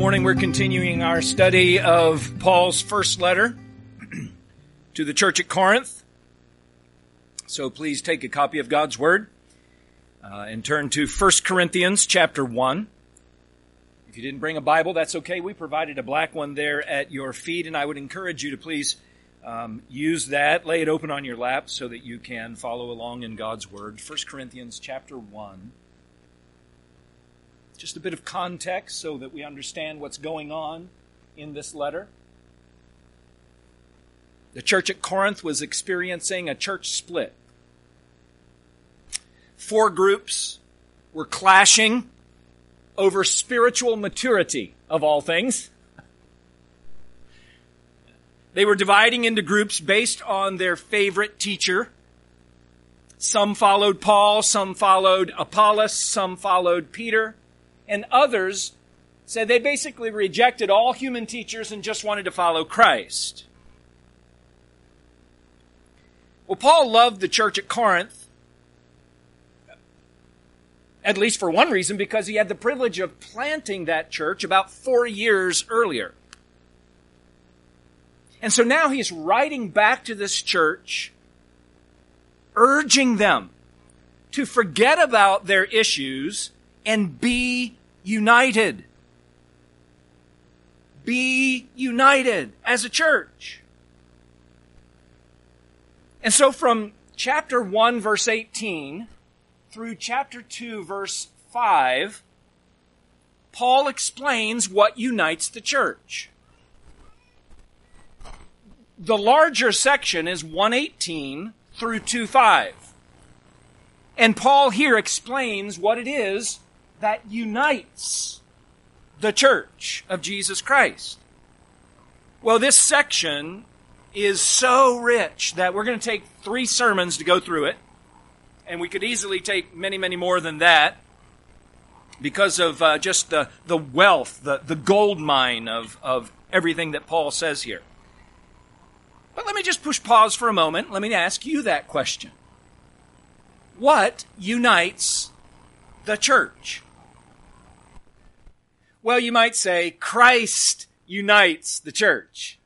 morning we're continuing our study of Paul's first letter to the church at Corinth. So please take a copy of God's Word uh, and turn to 1 Corinthians chapter 1. If you didn't bring a Bible, that's okay. We provided a black one there at your feet, and I would encourage you to please um, use that, lay it open on your lap so that you can follow along in God's Word. 1 Corinthians chapter 1 just a bit of context so that we understand what's going on in this letter. The church at Corinth was experiencing a church split. Four groups were clashing over spiritual maturity, of all things. They were dividing into groups based on their favorite teacher. Some followed Paul, some followed Apollos, some followed Peter and others said they basically rejected all human teachers and just wanted to follow Christ. Well, Paul loved the church at Corinth, at least for one reason, because he had the privilege of planting that church about four years earlier. And so now he's writing back to this church, urging them to forget about their issues and be united. Be united as a church. And so from chapter 1 verse 18 through chapter 2 verse 5, Paul explains what unites the church. The larger section is 118 through 2.5. And Paul here explains what it is that unites the church of Jesus Christ. Well, this section is so rich that we're going to take three sermons to go through it. And we could easily take many, many more than that because of uh, just the, the wealth, the, the gold mine of, of everything that Paul says here. But let me just push pause for a moment. Let me ask you that question. What unites the church? Well, you might say Christ unites the church.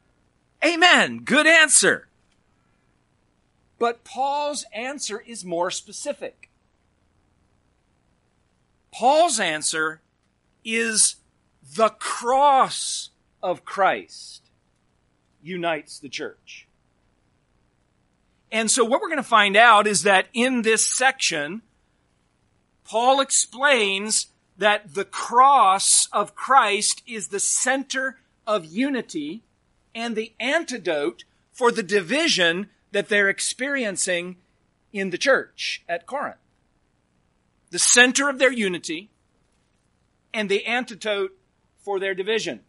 Amen. Good answer. But Paul's answer is more specific. Paul's answer is the cross of Christ unites the church. And so what we're going to find out is that in this section, Paul explains that the cross of Christ is the center of unity and the antidote for the division that they're experiencing in the church at Corinth. The center of their unity and the antidote for their division.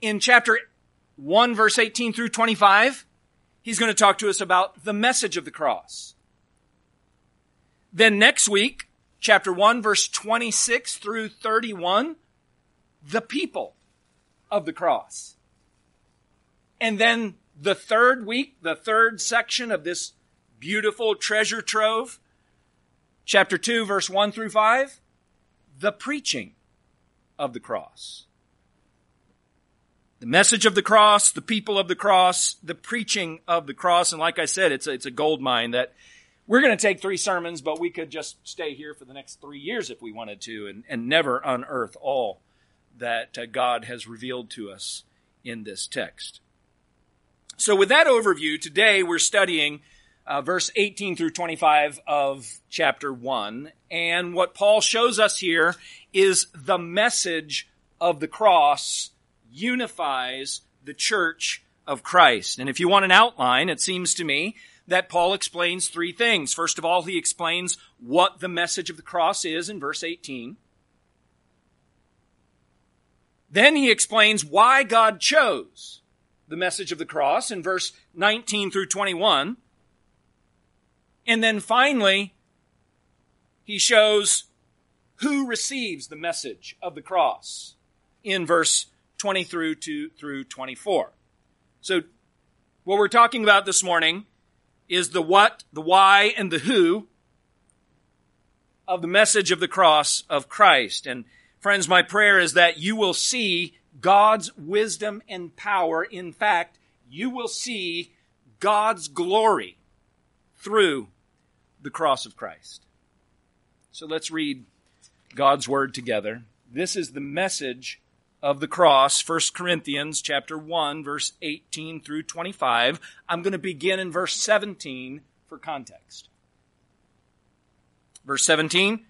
In chapter 1 verse 18 through 25, he's going to talk to us about the message of the cross. Then next week, chapter 1, verse 26 through 31, the people of the cross. And then the third week, the third section of this beautiful treasure trove, chapter 2, verse 1 through 5, the preaching of the cross. The message of the cross, the people of the cross, the preaching of the cross. And like I said, it's a, it's a gold mine that we're going to take three sermons, but we could just stay here for the next three years if we wanted to and, and never unearth all that uh, God has revealed to us in this text. So with that overview, today we're studying uh, verse 18 through 25 of chapter 1. And what Paul shows us here is the message of the cross unifies the church of Christ. And if you want an outline, it seems to me that Paul explains three things. First of all, he explains what the message of the cross is in verse 18. Then he explains why God chose the message of the cross in verse 19 through 21. And then finally, he shows who receives the message of the cross in verse 20 through through 24. So what we're talking about this morning is the what, the why, and the who of the message of the cross of Christ. And Friends, my prayer is that you will see God's wisdom and power. In fact, you will see God's glory through the cross of Christ. So let's read God's word together. This is the message of the cross, 1 Corinthians chapter 1 verse 18 through 25. I'm going to begin in verse 17 for context. Verse 17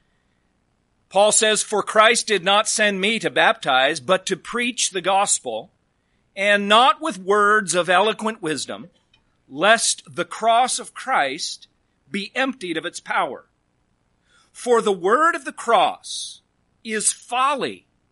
Paul says, For Christ did not send me to baptize, but to preach the gospel, and not with words of eloquent wisdom, lest the cross of Christ be emptied of its power. For the word of the cross is folly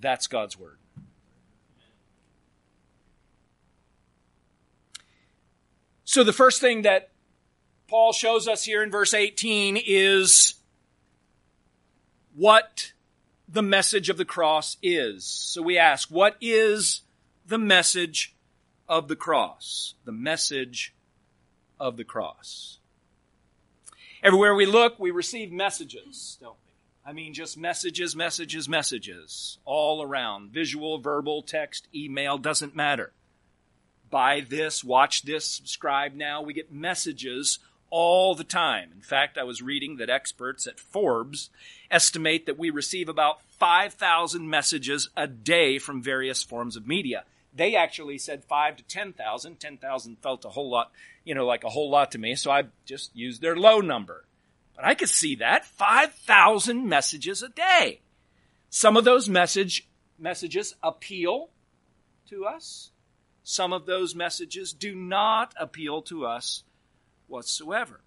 That's God's word. So, the first thing that Paul shows us here in verse 18 is what the message of the cross is. So we ask, what is the message of the cross? The message of the cross. Everywhere we look, we receive messages, don't we? I mean, just messages, messages, messages all around. Visual, verbal, text, email, doesn't matter. Buy this, watch this, subscribe now. We get messages all the time. In fact, I was reading that experts at Forbes estimate that we receive about 5,000 messages a day from various forms of media. They actually said 5 to 10,000. 10,000 felt a whole lot, you know, like a whole lot to me, so I just used their low number. But I could see that 5,000 messages a day. Some of those message messages appeal to us. Some of those messages do not appeal to us whatsoever.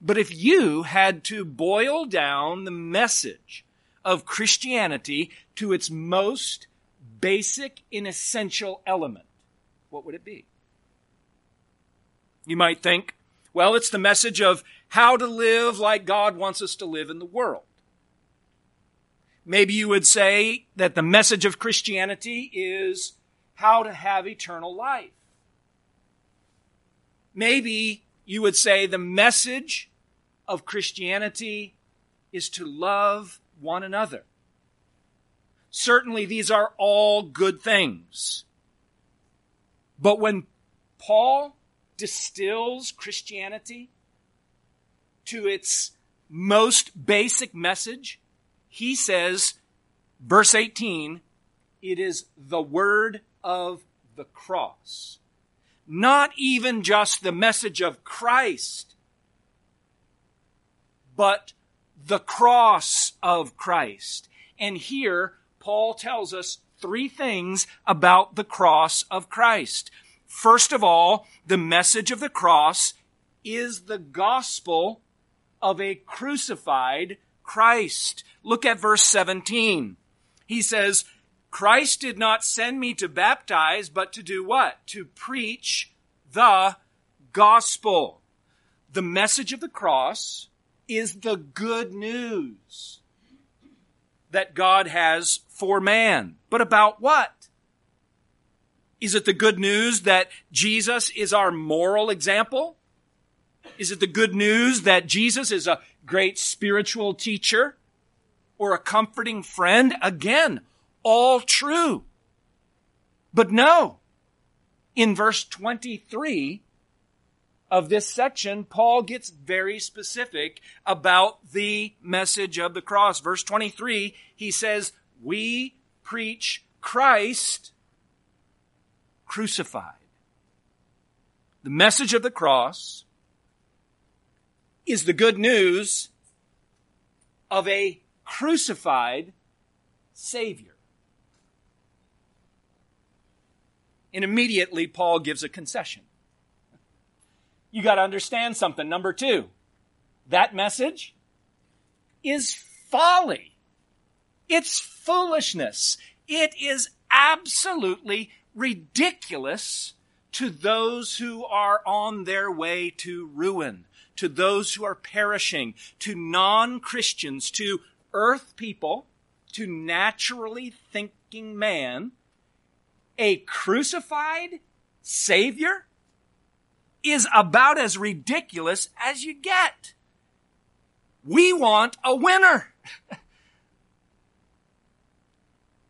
But if you had to boil down the message of Christianity to its most basic and essential element, what would it be? You might think, well, it's the message of how to live like God wants us to live in the world. Maybe you would say that the message of Christianity is how to have eternal life. Maybe you would say the message of Christianity is to love one another. Certainly, these are all good things. But when Paul distills Christianity to its most basic message, he says, verse 18, it is the word of the cross not even just the message of Christ, but the cross of Christ. And here, Paul tells us three things about the cross of Christ. First of all, the message of the cross is the gospel of a crucified Christ. Look at verse 17. He says, Christ did not send me to baptize, but to do what? To preach the gospel. The message of the cross is the good news that God has for man. But about what? Is it the good news that Jesus is our moral example? Is it the good news that Jesus is a great spiritual teacher or a comforting friend? Again, all true. But no, in verse 23 of this section, Paul gets very specific about the message of the cross. Verse 23, he says, we preach Christ crucified. The message of the cross is the good news of a crucified Savior. And immediately Paul gives a concession. You got to understand something. Number two, that message is folly. It's foolishness. It is absolutely ridiculous to those who are on their way to ruin, to those who are perishing, to non-Christians, to earth people, to naturally thinking man, a crucified Savior is about as ridiculous as you get. We want a winner.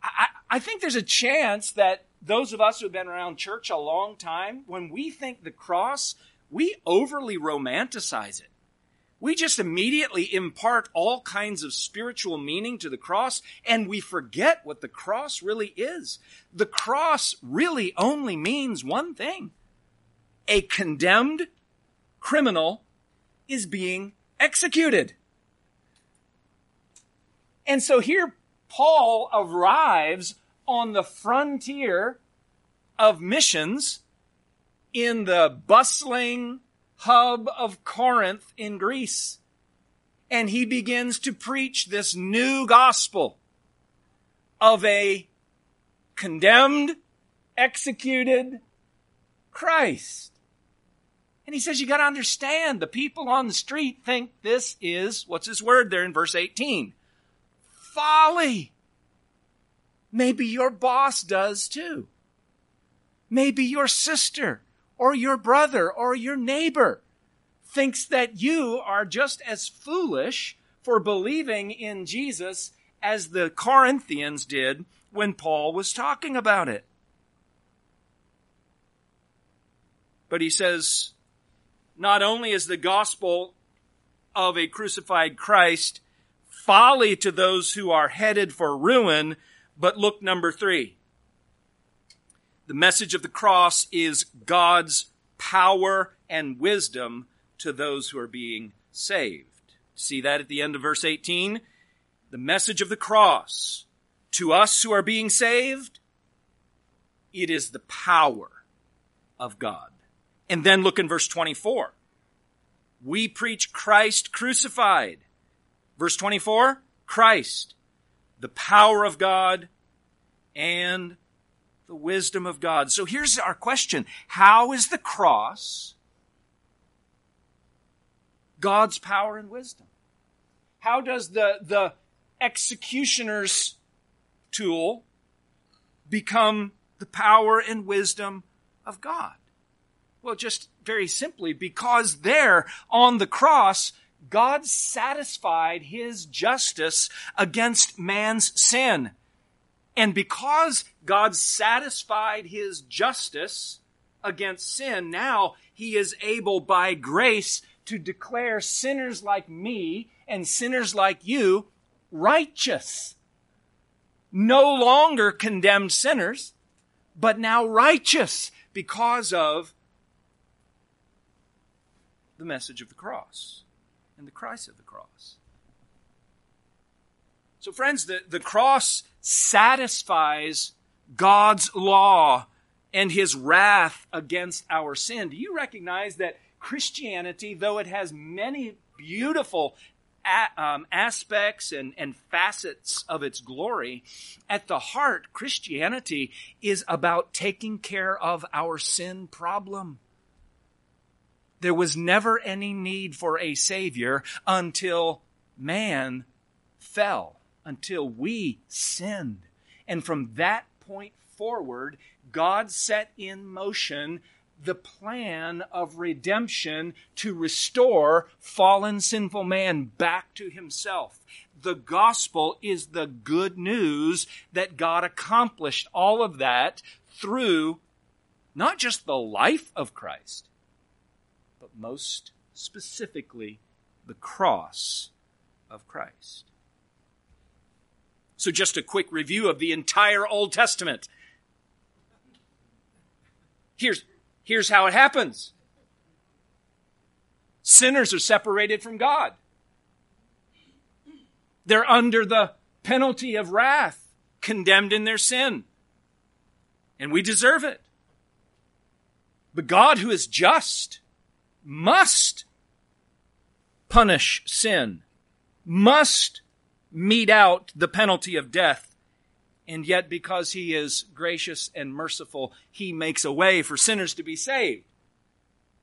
I, I think there's a chance that those of us who have been around church a long time, when we think the cross, we overly romanticize it. We just immediately impart all kinds of spiritual meaning to the cross and we forget what the cross really is. The cross really only means one thing. A condemned criminal is being executed. And so here Paul arrives on the frontier of missions in the bustling hub of Corinth in Greece. And he begins to preach this new gospel of a condemned, executed Christ. And he says, you gotta understand, the people on the street think this is, what's his word there in verse 18? Folly. Maybe your boss does too. Maybe your sister or your brother or your neighbor thinks that you are just as foolish for believing in Jesus as the Corinthians did when Paul was talking about it. But he says, not only is the gospel of a crucified Christ folly to those who are headed for ruin, but look number three. The message of the cross is God's power and wisdom to those who are being saved. See that at the end of verse 18? The message of the cross to us who are being saved, it is the power of God. And then look in verse 24. We preach Christ crucified. Verse 24, Christ the power of God, and the wisdom of God. So here's our question. How is the cross God's power and wisdom? How does the, the executioner's tool become the power and wisdom of God? Well, just very simply, because there on the cross, God satisfied his justice against man's sin. And because God satisfied his justice against sin, now he is able by grace to declare sinners like me and sinners like you righteous. No longer condemned sinners, but now righteous because of the message of the cross and the Christ of the cross. So, friends, the, the cross satisfies God's law and his wrath against our sin. Do you recognize that Christianity, though it has many beautiful um, aspects and, and facets of its glory, at the heart, Christianity is about taking care of our sin problem. There was never any need for a Savior until man fell, until we sinned. And from that point forward, God set in motion the plan of redemption to restore fallen sinful man back to himself. The gospel is the good news that God accomplished all of that through not just the life of Christ, most specifically the cross of Christ. So, just a quick review of the entire Old Testament. Here's, here's how it happens sinners are separated from God, they're under the penalty of wrath, condemned in their sin. And we deserve it. But God, who is just, must punish sin, must mete out the penalty of death. And yet, because he is gracious and merciful, he makes a way for sinners to be saved,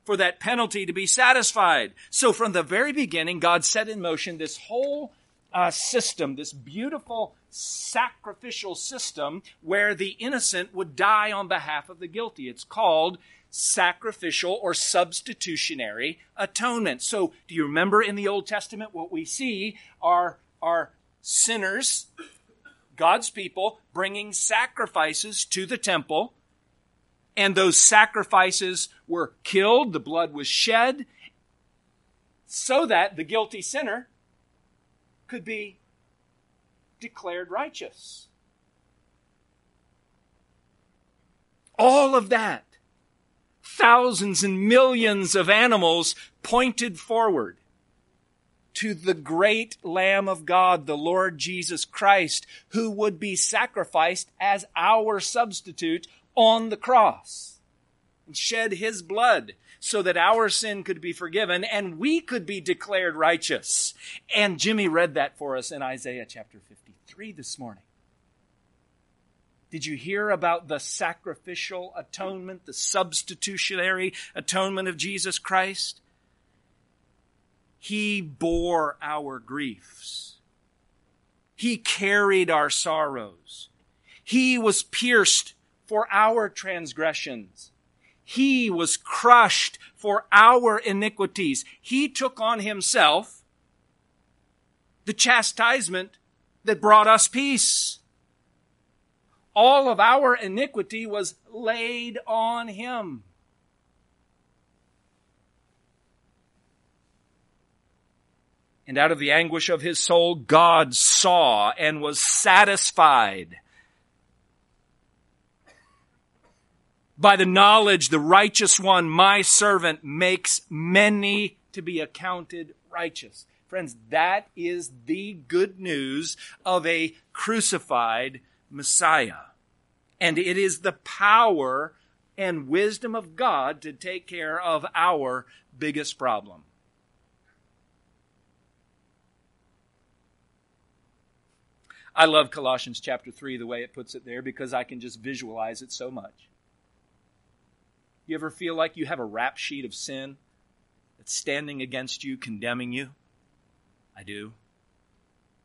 for that penalty to be satisfied. So, from the very beginning, God set in motion this whole uh, system, this beautiful sacrificial system where the innocent would die on behalf of the guilty. It's called sacrificial or substitutionary atonement. So, do you remember in the Old Testament what we see are, are sinners, God's people, bringing sacrifices to the temple? And those sacrifices were killed, the blood was shed, so that the guilty sinner could be declared righteous. All of that thousands and millions of animals pointed forward to the great Lamb of God, the Lord Jesus Christ, who would be sacrificed as our substitute on the cross and shed his blood so that our sin could be forgiven and we could be declared righteous. And Jimmy read that for us in Isaiah chapter 53 this morning. Did you hear about the sacrificial atonement, the substitutionary atonement of Jesus Christ? He bore our griefs. He carried our sorrows. He was pierced for our transgressions. He was crushed for our iniquities. He took on himself the chastisement that brought us peace all of our iniquity was laid on him. And out of the anguish of his soul, God saw and was satisfied by the knowledge the righteous one, my servant, makes many to be accounted righteous. Friends, that is the good news of a crucified Messiah. And it is the power and wisdom of God to take care of our biggest problem. I love Colossians chapter 3, the way it puts it there, because I can just visualize it so much. You ever feel like you have a rap sheet of sin that's standing against you, condemning you? I do.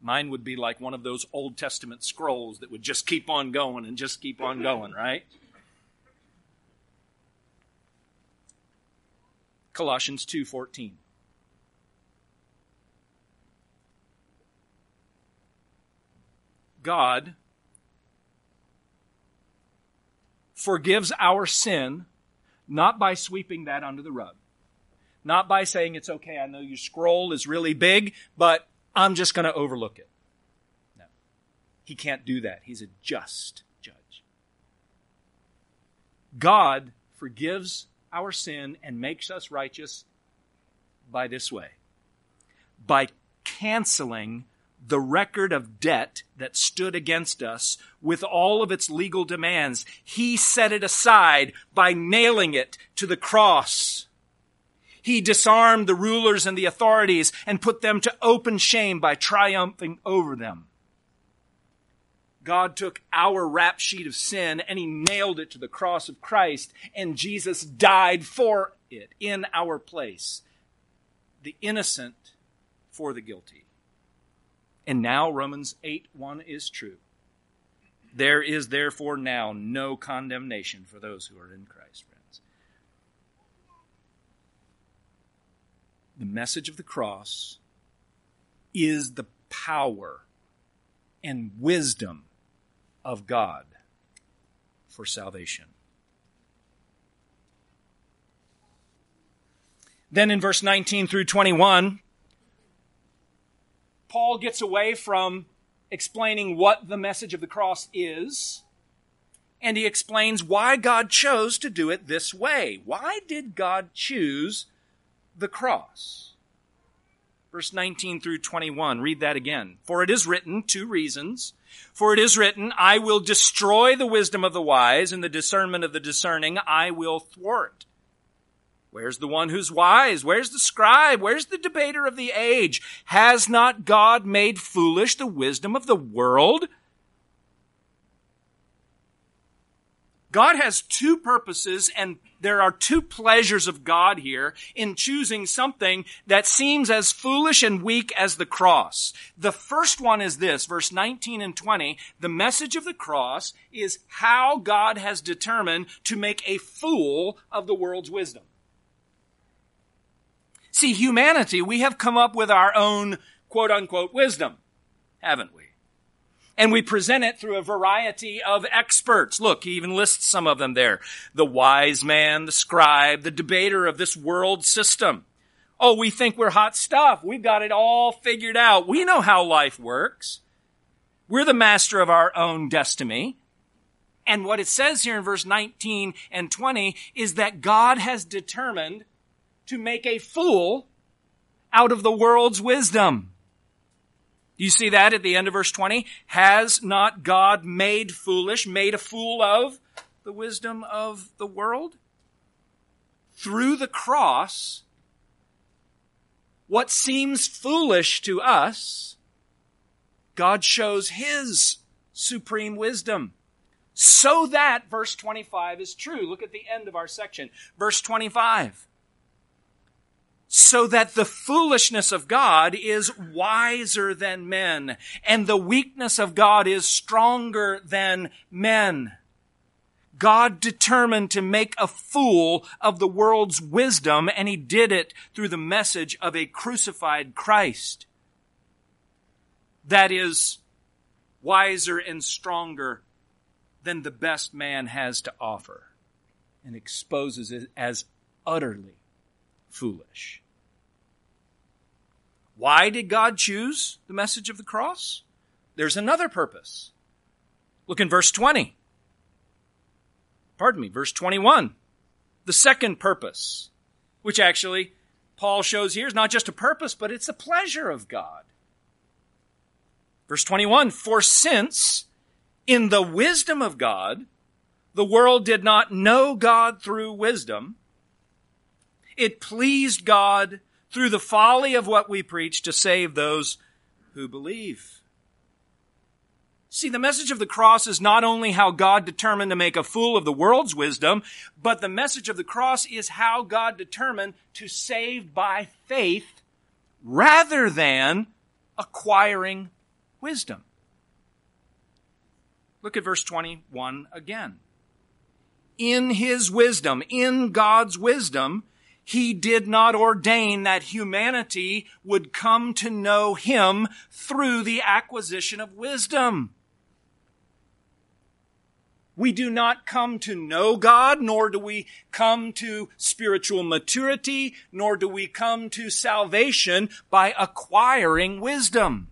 Mine would be like one of those Old Testament scrolls that would just keep on going and just keep on going, right? Colossians 2:14 God forgives our sin not by sweeping that under the rug. Not by saying it's okay, I know your scroll is really big, but I'm just going to overlook it. No. He can't do that. He's a just judge. God forgives our sin and makes us righteous by this way by canceling the record of debt that stood against us with all of its legal demands. He set it aside by nailing it to the cross. He disarmed the rulers and the authorities and put them to open shame by triumphing over them. God took our rap sheet of sin and he nailed it to the cross of Christ, and Jesus died for it in our place. The innocent for the guilty. And now Romans 8 1 is true. There is therefore now no condemnation for those who are in Christ, friends. The message of the cross is the power and wisdom of God for salvation. Then in verse 19 through 21, Paul gets away from explaining what the message of the cross is, and he explains why God chose to do it this way. Why did God choose the cross? Verse 19 through 21, read that again. For it is written, two reasons. For it is written, I will destroy the wisdom of the wise, and the discernment of the discerning I will thwart. Where's the one who's wise? Where's the scribe? Where's the debater of the age? Has not God made foolish the wisdom of the world? God has two purposes and there are two pleasures of God here in choosing something that seems as foolish and weak as the cross. The first one is this, verse 19 and 20. The message of the cross is how God has determined to make a fool of the world's wisdom. See, humanity, we have come up with our own quote unquote wisdom, haven't we? And we present it through a variety of experts. Look, he even lists some of them there. The wise man, the scribe, the debater of this world system. Oh, we think we're hot stuff. We've got it all figured out. We know how life works. We're the master of our own destiny. And what it says here in verse 19 and 20 is that God has determined to make a fool out of the world's wisdom. Do you see that at the end of verse 20? Has not God made foolish, made a fool of the wisdom of the world? Through the cross, what seems foolish to us, God shows His supreme wisdom. So that verse 25 is true. Look at the end of our section. Verse 25 so that the foolishness of God is wiser than men, and the weakness of God is stronger than men. God determined to make a fool of the world's wisdom, and he did it through the message of a crucified Christ. That is wiser and stronger than the best man has to offer, and exposes it as utterly foolish. Why did God choose the message of the cross? There's another purpose. Look in verse 20. Pardon me, verse 21. The second purpose, which actually Paul shows here is not just a purpose, but it's a pleasure of God. Verse 21 For since in the wisdom of God, the world did not know God through wisdom, it pleased God through the folly of what we preach to save those who believe. See, the message of the cross is not only how God determined to make a fool of the world's wisdom, but the message of the cross is how God determined to save by faith rather than acquiring wisdom. Look at verse 21 again. In his wisdom, in God's wisdom, he did not ordain that humanity would come to know him through the acquisition of wisdom. We do not come to know God, nor do we come to spiritual maturity, nor do we come to salvation by acquiring wisdom.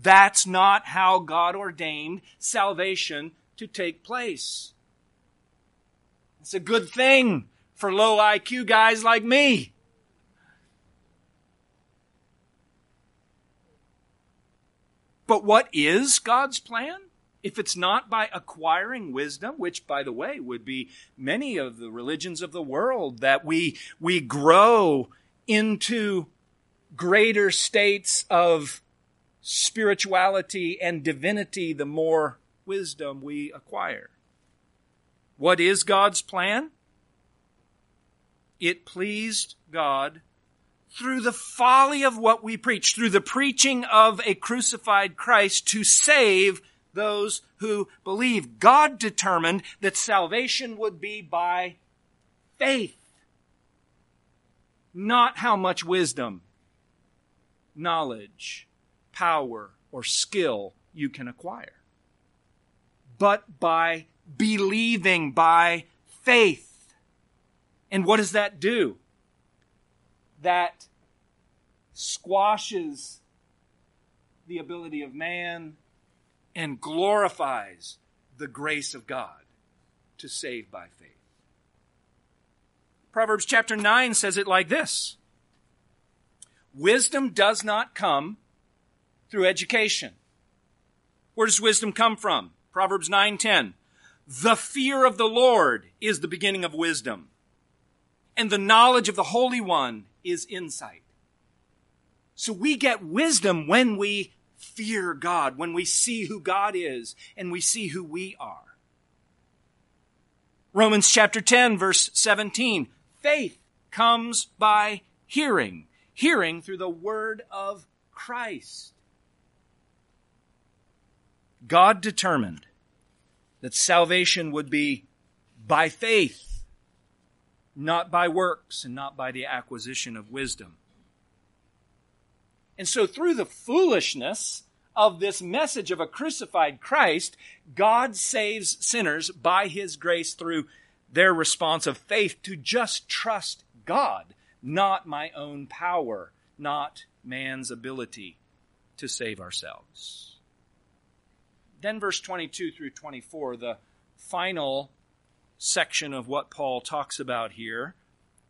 That's not how God ordained salvation to take place. It's a good thing for low IQ guys like me. But what is God's plan? If it's not by acquiring wisdom, which by the way would be many of the religions of the world, that we, we grow into greater states of spirituality and divinity the more wisdom we acquire. What is God's plan? It pleased God through the folly of what we preach, through the preaching of a crucified Christ to save those who believe. God determined that salvation would be by faith, not how much wisdom, knowledge, power, or skill you can acquire, but by believing, by faith. And what does that do? That squashes the ability of man and glorifies the grace of God to save by faith. Proverbs chapter 9 says it like this Wisdom does not come through education. Where does wisdom come from? Proverbs 9:10. The fear of the Lord is the beginning of wisdom, and the knowledge of the Holy One is insight. So we get wisdom when we fear God, when we see who God is and we see who we are. Romans chapter 10 verse 17. Faith comes by hearing, hearing through the word of Christ. God determined that salvation would be by faith, not by works and not by the acquisition of wisdom. And so, through the foolishness of this message of a crucified Christ, God saves sinners by his grace through their response of faith to just trust God, not my own power, not man's ability to save ourselves. Then, verse 22 through 24, the final section of what Paul talks about here.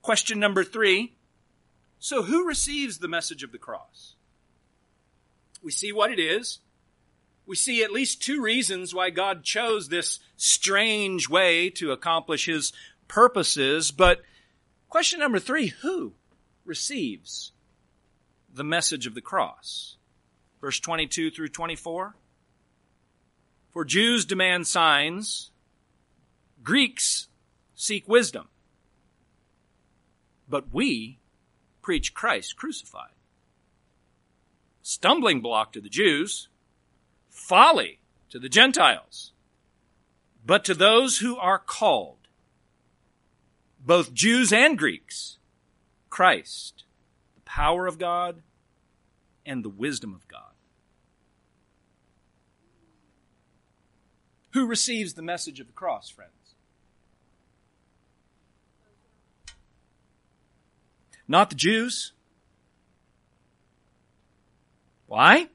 Question number three So, who receives the message of the cross? We see what it is. We see at least two reasons why God chose this strange way to accomplish his purposes. But question number three who receives the message of the cross? Verse 22 through 24. For Jews demand signs, Greeks seek wisdom. But we preach Christ crucified stumbling block to the Jews, folly to the Gentiles. But to those who are called, both Jews and Greeks, Christ, the power of God and the wisdom of God. Who receives the message of the cross, friends? Not the Jews, why?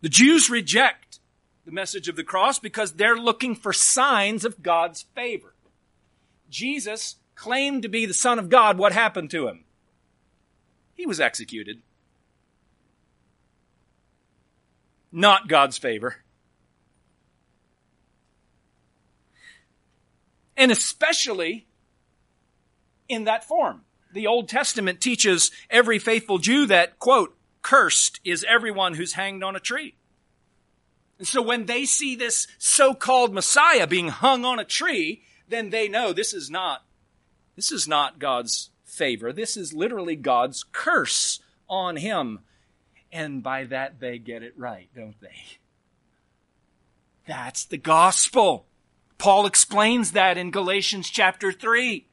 The Jews reject the message of the cross because they're looking for signs of God's favor. Jesus claimed to be the Son of God. What happened to him? He was executed. Not God's favor. And especially in that form. The Old Testament teaches every faithful Jew that, quote, Cursed is everyone who's hanged on a tree. And so when they see this so-called Messiah being hung on a tree, then they know this is not, this is not God's favor. This is literally God's curse on him. And by that they get it right, don't they? That's the gospel. Paul explains that in Galatians chapter 3.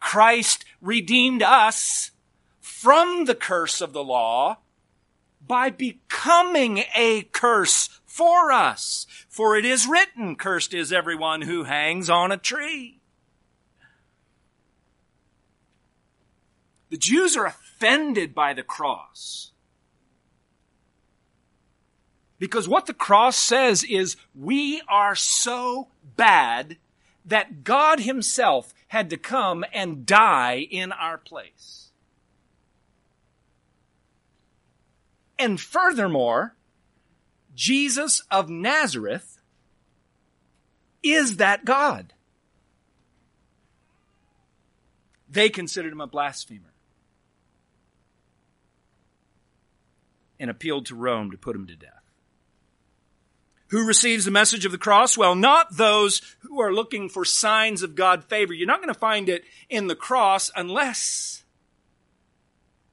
Christ redeemed us from the curse of the law by becoming a curse for us. For it is written, cursed is everyone who hangs on a tree. The Jews are offended by the cross. Because what the cross says is we are so bad that God himself had to come and die in our place. And furthermore, Jesus of Nazareth is that God. They considered him a blasphemer and appealed to Rome to put him to death. Who receives the message of the cross? Well, not those who are looking for signs of God favor. You're not going to find it in the cross unless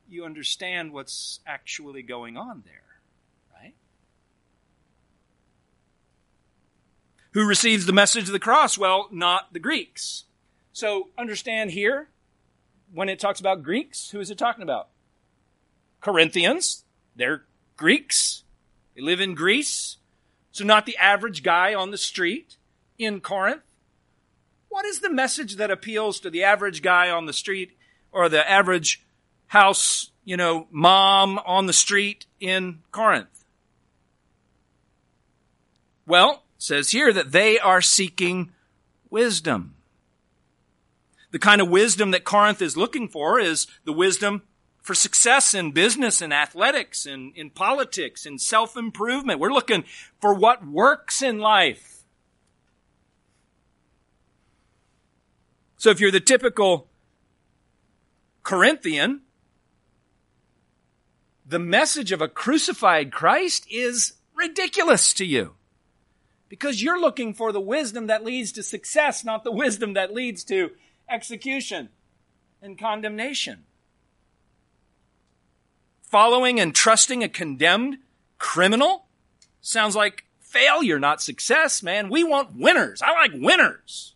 you understand what's actually going on there, right? Who receives the message of the cross? Well, not the Greeks. So understand here, when it talks about Greeks, who is it talking about? Corinthians. They're Greeks. They live in Greece. So not the average guy on the street in Corinth. What is the message that appeals to the average guy on the street or the average house, you know, mom on the street in Corinth? Well, says here that they are seeking wisdom. The kind of wisdom that Corinth is looking for is the wisdom for success in business and athletics and in politics and self-improvement. We're looking for what works in life. So if you're the typical Corinthian, the message of a crucified Christ is ridiculous to you. Because you're looking for the wisdom that leads to success, not the wisdom that leads to execution and condemnation. Following and trusting a condemned criminal sounds like failure, not success, man. We want winners. I like winners.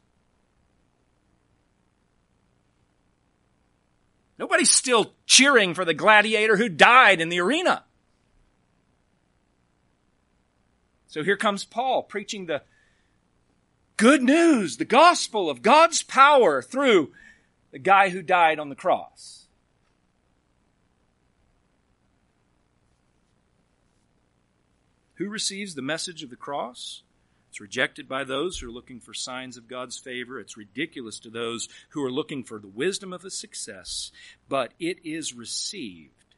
Nobody's still cheering for the gladiator who died in the arena. So here comes Paul preaching the good news, the gospel of God's power through the guy who died on the cross. Who receives the message of the cross? It's rejected by those who are looking for signs of God's favor. It's ridiculous to those who are looking for the wisdom of a success. But it is received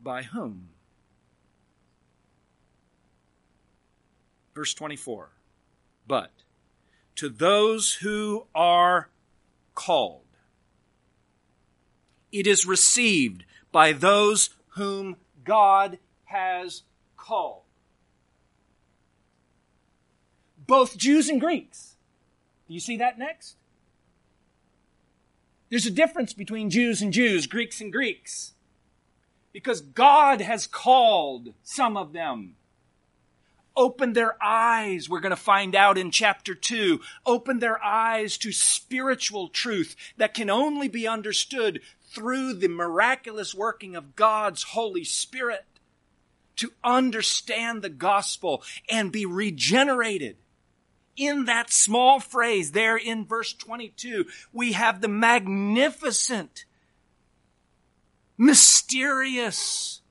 by whom? Verse 24. But to those who are called, it is received by those whom God has called. Both Jews and Greeks. Do you see that next? There's a difference between Jews and Jews, Greeks and Greeks. Because God has called some of them Open their eyes, we're going to find out in chapter 2, Open their eyes to spiritual truth that can only be understood through the miraculous working of God's Holy Spirit. To understand the gospel and be regenerated. In that small phrase there in verse 22, we have the magnificent, mysterious,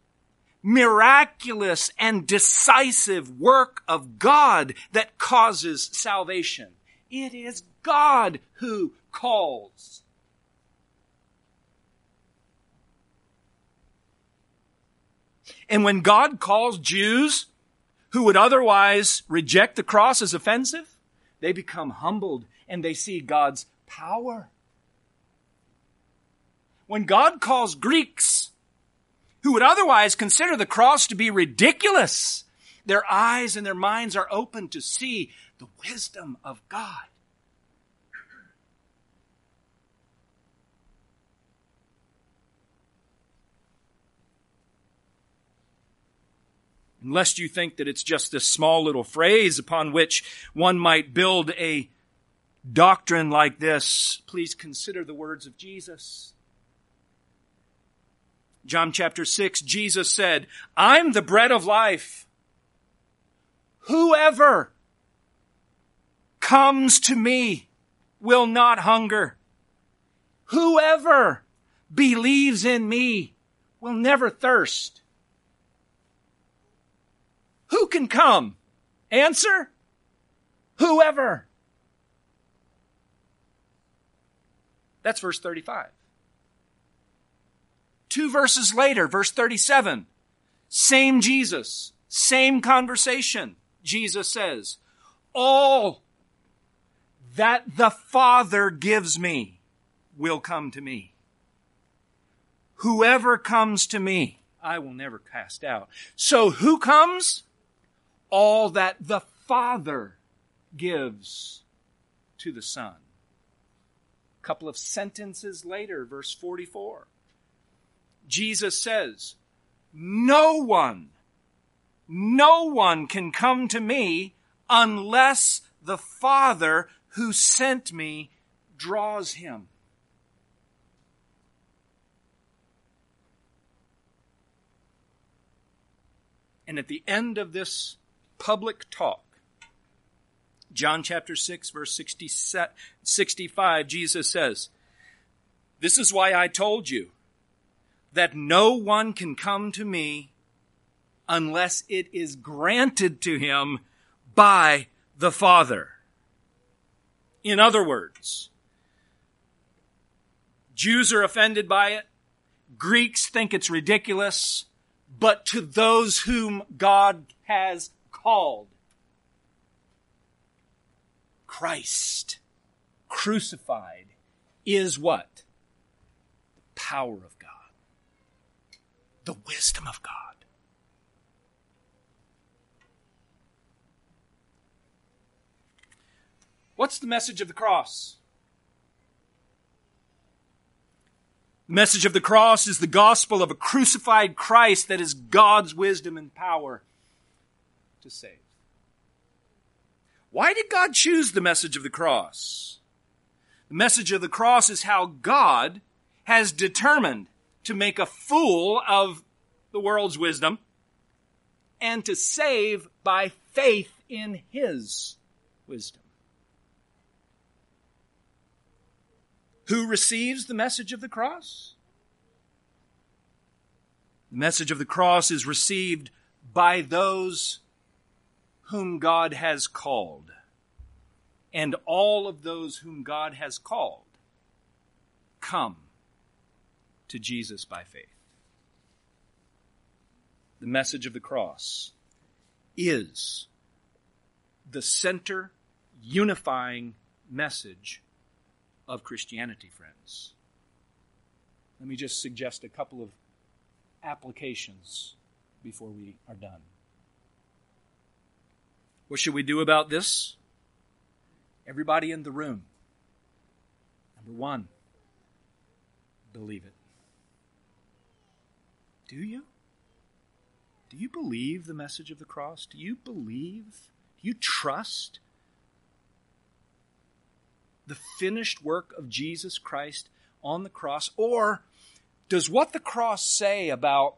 miraculous and decisive work of God that causes salvation. It is God who calls. And when God calls Jews who would otherwise reject the cross as offensive, they become humbled and they see God's power. When God calls Greeks who would otherwise consider the cross to be ridiculous. Their eyes and their minds are open to see the wisdom of God. Unless you think that it's just this small little phrase upon which one might build a doctrine like this, please consider the words of Jesus. John chapter 6, Jesus said, I'm the bread of life. Whoever comes to me will not hunger. Whoever believes in me will never thirst. Who can come? Answer? Whoever. That's verse 35. Two verses later, verse 37, same Jesus, same conversation. Jesus says, all that the Father gives me will come to me. Whoever comes to me, I will never cast out. So who comes? All that the Father gives to the Son. A couple of sentences later, verse 44. Jesus says, no one, no one can come to me unless the Father who sent me draws him. And at the end of this public talk, John chapter 6, verse 60, 65, Jesus says, This is why I told you that no one can come to me unless it is granted to him by the Father. In other words, Jews are offended by it. Greeks think it's ridiculous. But to those whom God has called, Christ crucified is what? The power of God. The wisdom of God. What's the message of the cross? The message of the cross is the gospel of a crucified Christ that is God's wisdom and power to save. Why did God choose the message of the cross? The message of the cross is how God has determined to make a fool of the world's wisdom and to save by faith in his wisdom. Who receives the message of the cross? The message of the cross is received by those whom God has called. And all of those whom God has called come to Jesus by faith. The message of the cross is the center, unifying message of Christianity, friends. Let me just suggest a couple of applications before we are done. What should we do about this? Everybody in the room. Number one, believe it. Do you? Do you believe the message of the cross? Do you believe? Do you trust the finished work of Jesus Christ on the cross? Or does what the cross say about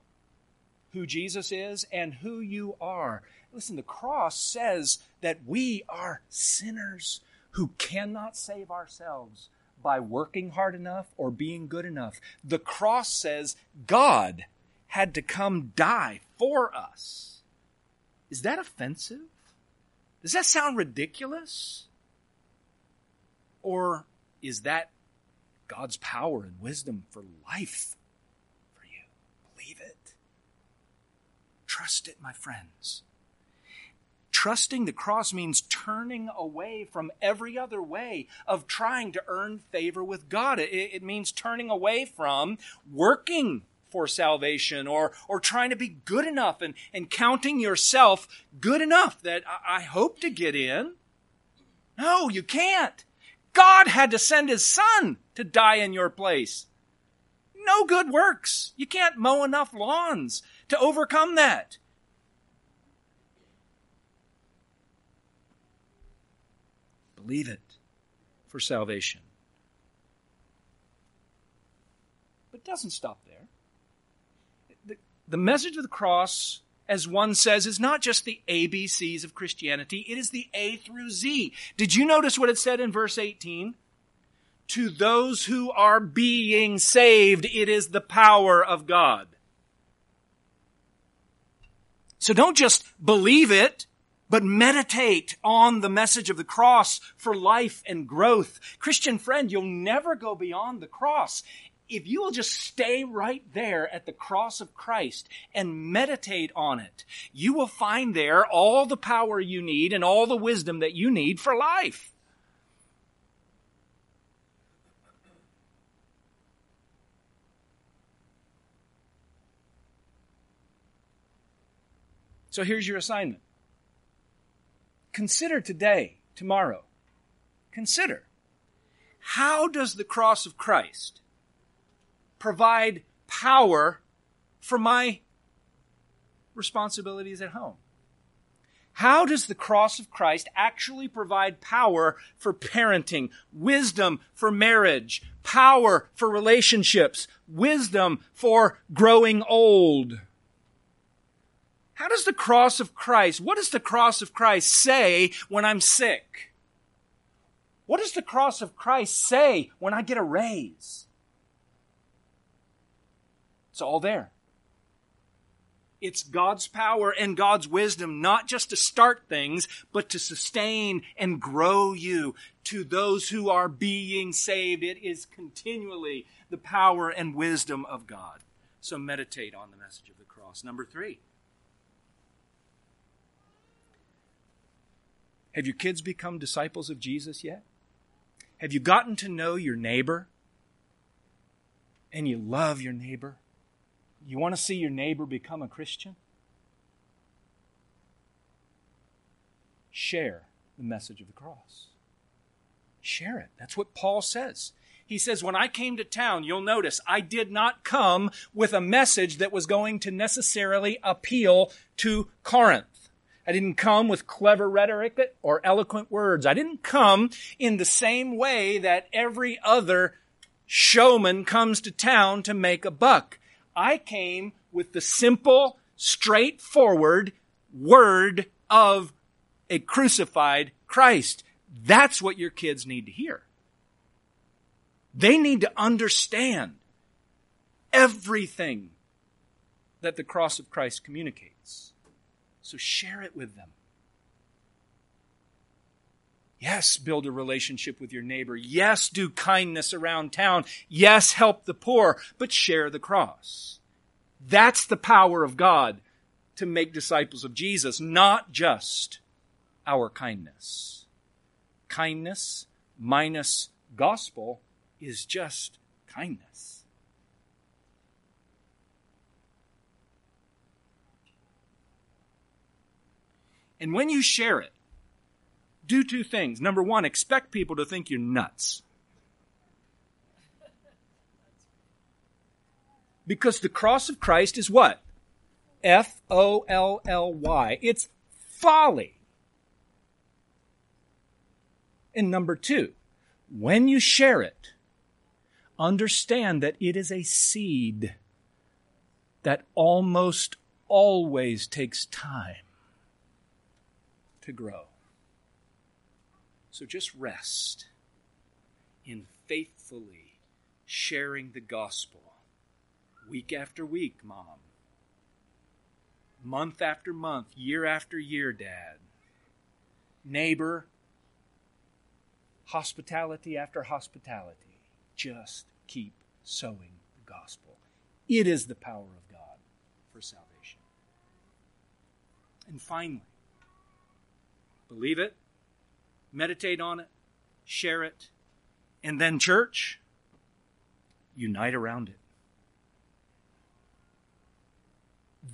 who Jesus is and who you are? Listen, the cross says that we are sinners who cannot save ourselves by working hard enough or being good enough. The cross says God had to come die for us. Is that offensive? Does that sound ridiculous? Or is that God's power and wisdom for life for you? Believe it. Trust it, my friends. Trusting the cross means turning away from every other way of trying to earn favor with God. It, it, means turning away from working for salvation or, or trying to be good enough and, and counting yourself good enough that I, I hope to get in. No, you can't. God had to send his son to die in your place. No good works. You can't mow enough lawns to overcome that. Believe it for salvation. But it doesn't stop there. The, the message of the cross as one says, is not just the ABCs of Christianity, it is the A through Z. Did you notice what it said in verse 18? To those who are being saved, it is the power of God. So don't just believe it, but meditate on the message of the cross for life and growth. Christian friend, you'll never go beyond the cross if you will just stay right there at the cross of Christ and meditate on it, you will find there all the power you need and all the wisdom that you need for life. So here's your assignment. Consider today, tomorrow. Consider how does the cross of Christ provide power for my responsibilities at home? How does the cross of Christ actually provide power for parenting, wisdom for marriage, power for relationships, wisdom for growing old? How does the cross of Christ, what does the cross of Christ say when I'm sick? What does the cross of Christ say when I get a raise? It's all there. It's God's power and God's wisdom, not just to start things, but to sustain and grow you to those who are being saved. It is continually the power and wisdom of God. So meditate on the message of the cross. Number three. Have your kids become disciples of Jesus yet? Have you gotten to know your neighbor? And you love your neighbor? You want to see your neighbor become a Christian? Share the message of the cross. Share it. That's what Paul says. He says, When I came to town, you'll notice I did not come with a message that was going to necessarily appeal to Corinth. I didn't come with clever rhetoric or eloquent words. I didn't come in the same way that every other showman comes to town to make a buck. I came with the simple, straightforward word of a crucified Christ. That's what your kids need to hear. They need to understand everything that the cross of Christ communicates. So share it with them. Yes, build a relationship with your neighbor. Yes, do kindness around town. Yes, help the poor, but share the cross. That's the power of God to make disciples of Jesus, not just our kindness. Kindness minus gospel is just kindness. And when you share it, do two things. Number one, expect people to think you're nuts. Because the cross of Christ is what? F O L L Y. It's folly. And number two, when you share it, understand that it is a seed that almost always takes time to grow. So just rest in faithfully sharing the gospel week after week, mom. Month after month, year after year, dad. Neighbor, hospitality after hospitality. Just keep sowing the gospel. It is the power of God for salvation. And finally, believe it, meditate on it, share it, and then, church, unite around it.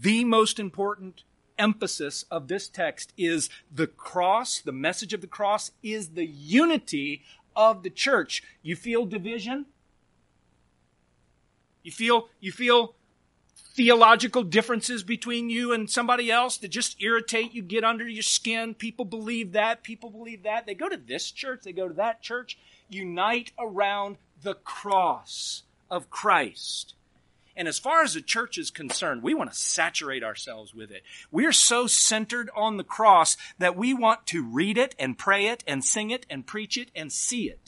The most important emphasis of this text is the cross, the message of the cross is the unity of the church. You feel division? You feel you feel theological differences between you and somebody else that just irritate you, get under your skin. People believe that, people believe that. They go to this church, they go to that church. Unite around the cross of Christ. And as far as the church is concerned, we want to saturate ourselves with it. We're so centered on the cross that we want to read it and pray it and sing it and preach it and see it.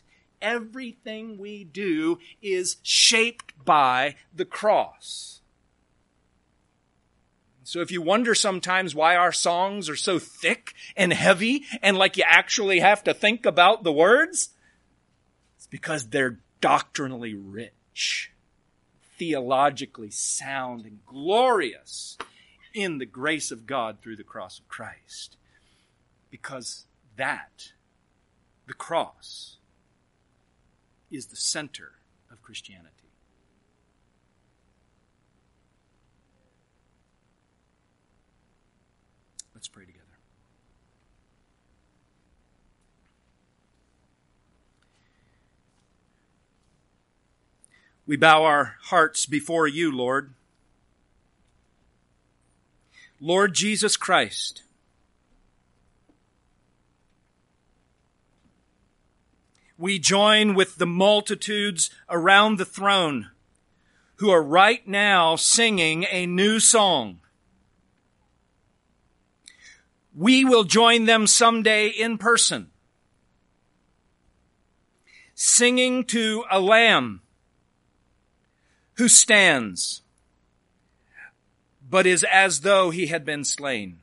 Everything we do is shaped by the cross. So if you wonder sometimes why our songs are so thick and heavy and like you actually have to think about the words, it's because they're doctrinally rich, theologically sound and glorious in the grace of God through the cross of Christ. Because that, the cross, is the center of Christianity. We bow our hearts before you, Lord. Lord Jesus Christ, we join with the multitudes around the throne who are right now singing a new song. We will join them someday in person, singing to a lamb who stands, but is as though he had been slain.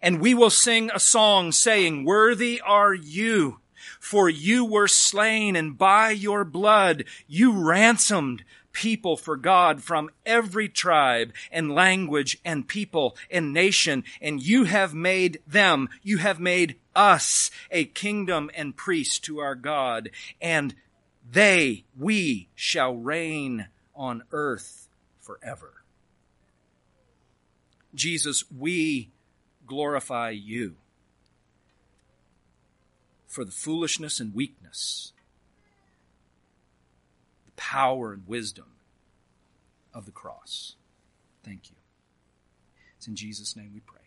And we will sing a song saying, Worthy are you, for you were slain, and by your blood you ransomed people for God from every tribe and language and people and nation, and you have made them, you have made us a kingdom and priests to our God, and they, we shall reign on earth forever. Jesus, we glorify you for the foolishness and weakness, the power and wisdom of the cross. Thank you. It's in Jesus' name we pray.